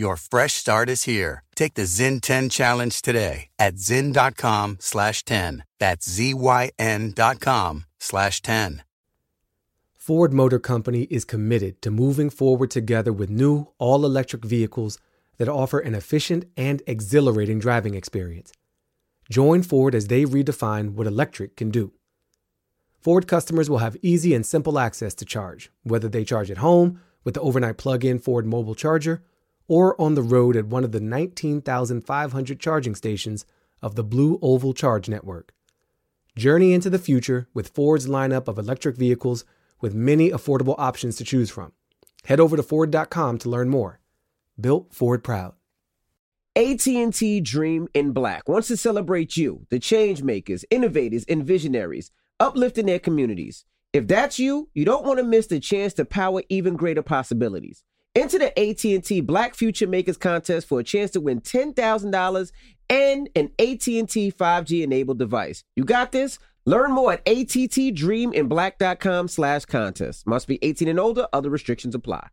Your fresh start is here. Take the Zyn 10 challenge today at zyn.com slash 10. That's Z-Y-N dot com slash 10. Ford Motor Company is committed to moving forward together with new all-electric vehicles that offer an efficient and exhilarating driving experience. Join Ford as they redefine what electric can do. Ford customers will have easy and simple access to charge, whether they charge at home with the overnight plug-in Ford mobile charger or on the road at one of the 19,500 charging stations of the Blue Oval Charge Network. Journey into the future with Ford's lineup of electric vehicles with many affordable options to choose from. Head over to Ford.com to learn more. Built Ford Proud. AT&T Dream in Black wants to celebrate you, the change makers, innovators, and visionaries, uplifting their communities. If that's you, you don't want to miss the chance to power even greater possibilities. Enter the AT&T Black Future Makers contest for a chance to win $10,000 and an AT&T 5G enabled device. You got this? Learn more at attdreaminblack.com slash contest. Must be 18 and older. Other restrictions apply.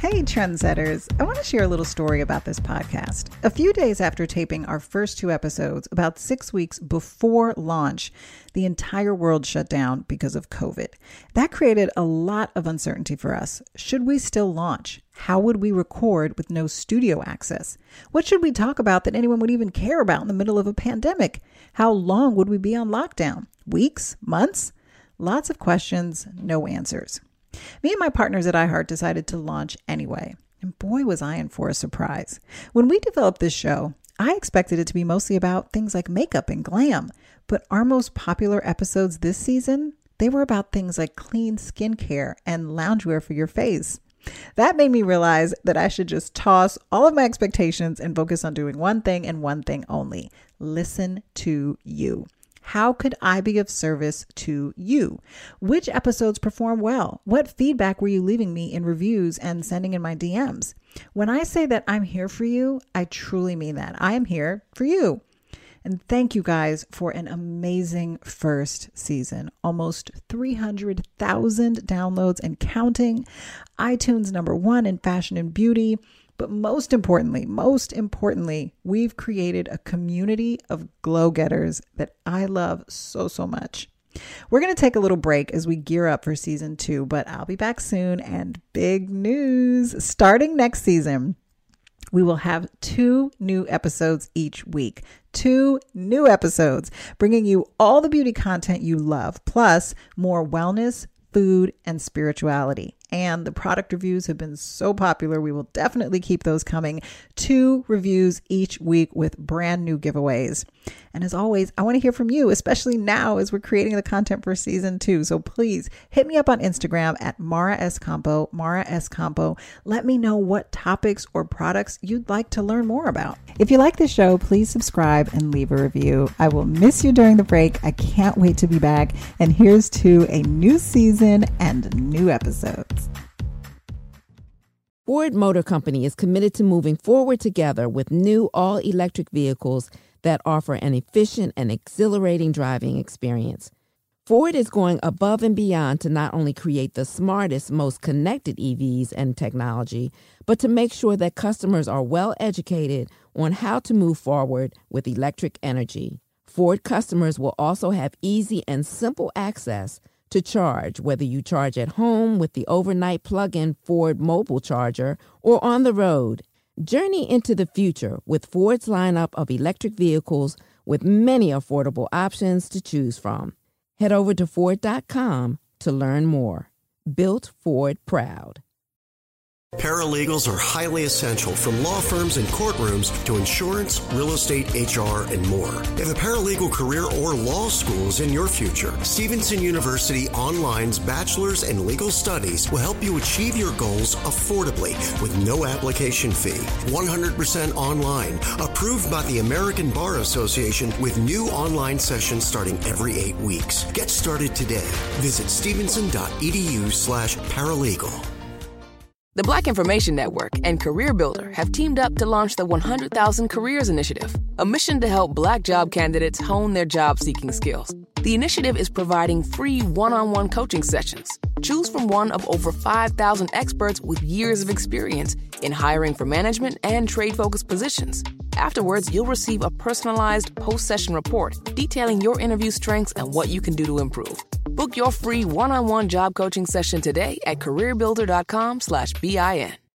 Hey, trendsetters. I want to share a little story about this podcast. A few days after taping our first two episodes, about six weeks before launch, the entire world shut down because of COVID. That created a lot of uncertainty for us. Should we still launch? How would we record with no studio access? What should we talk about that anyone would even care about in the middle of a pandemic? How long would we be on lockdown? Weeks? Months? Lots of questions, no answers. Me and my partners at iHeart decided to launch anyway. And boy, was I in for a surprise. When we developed this show, I expected it to be mostly about things like makeup and glam. But our most popular episodes this season, they were about things like clean skincare and loungewear for your face. That made me realize that I should just toss all of my expectations and focus on doing one thing and one thing only listen to you. How could I be of service to you? Which episodes perform well? What feedback were you leaving me in reviews and sending in my DMs? When I say that I'm here for you, I truly mean that. I am here for you. And thank you guys for an amazing first season. Almost 300,000 downloads and counting. iTunes number one in fashion and beauty. But most importantly, most importantly, we've created a community of glow getters that I love so, so much. We're going to take a little break as we gear up for season two, but I'll be back soon. And big news starting next season, we will have two new episodes each week. Two new episodes, bringing you all the beauty content you love, plus more wellness, food, and spirituality and the product reviews have been so popular. We will definitely keep those coming. Two reviews each week with brand new giveaways. And as always, I want to hear from you, especially now as we're creating the content for season two. So please hit me up on Instagram at Mara Schiavocampo, Mara Schiavocampo. Let me know what topics or products you'd like to learn more about. If you like the show, please subscribe and leave a review. I will miss you during the break. I can't wait to be back. And here's to a new season and new episodes. Ford Motor Company is committed to moving forward together with new all electric vehicles that offer an efficient and exhilarating driving experience. Ford is going above and beyond to not only create the smartest, most connected EVs and technology, but to make sure that customers are well educated on how to move forward with electric energy. Ford customers will also have easy and simple access to charge, whether you charge at home with the overnight plug in Ford mobile charger or on the road. Journey into the future with Ford's lineup of electric vehicles with many affordable options to choose from. Head over to Ford.com to learn more. Built Ford Proud. Paralegals are highly essential from law firms and courtrooms to insurance, real estate, HR, and more. If a paralegal career or law school is in your future, Stevenson University Online's Bachelor's in Legal Studies will help you achieve your goals affordably with no application fee. 100% online, approved by the American Bar Association with new online sessions starting every eight weeks. Get started today. Visit stevenson.edu slash paralegal. The Black Information Network and CareerBuilder have teamed up to launch the 100,000 Careers Initiative, a mission to help black job candidates hone their job seeking skills. The initiative is providing free one on one coaching sessions. Choose from one of over 5,000 experts with years of experience in hiring for management and trade focused positions. Afterwards, you'll receive a personalized post session report detailing your interview strengths and what you can do to improve. Book your free one on one job coaching session today at careerbuilder.com slash BIN.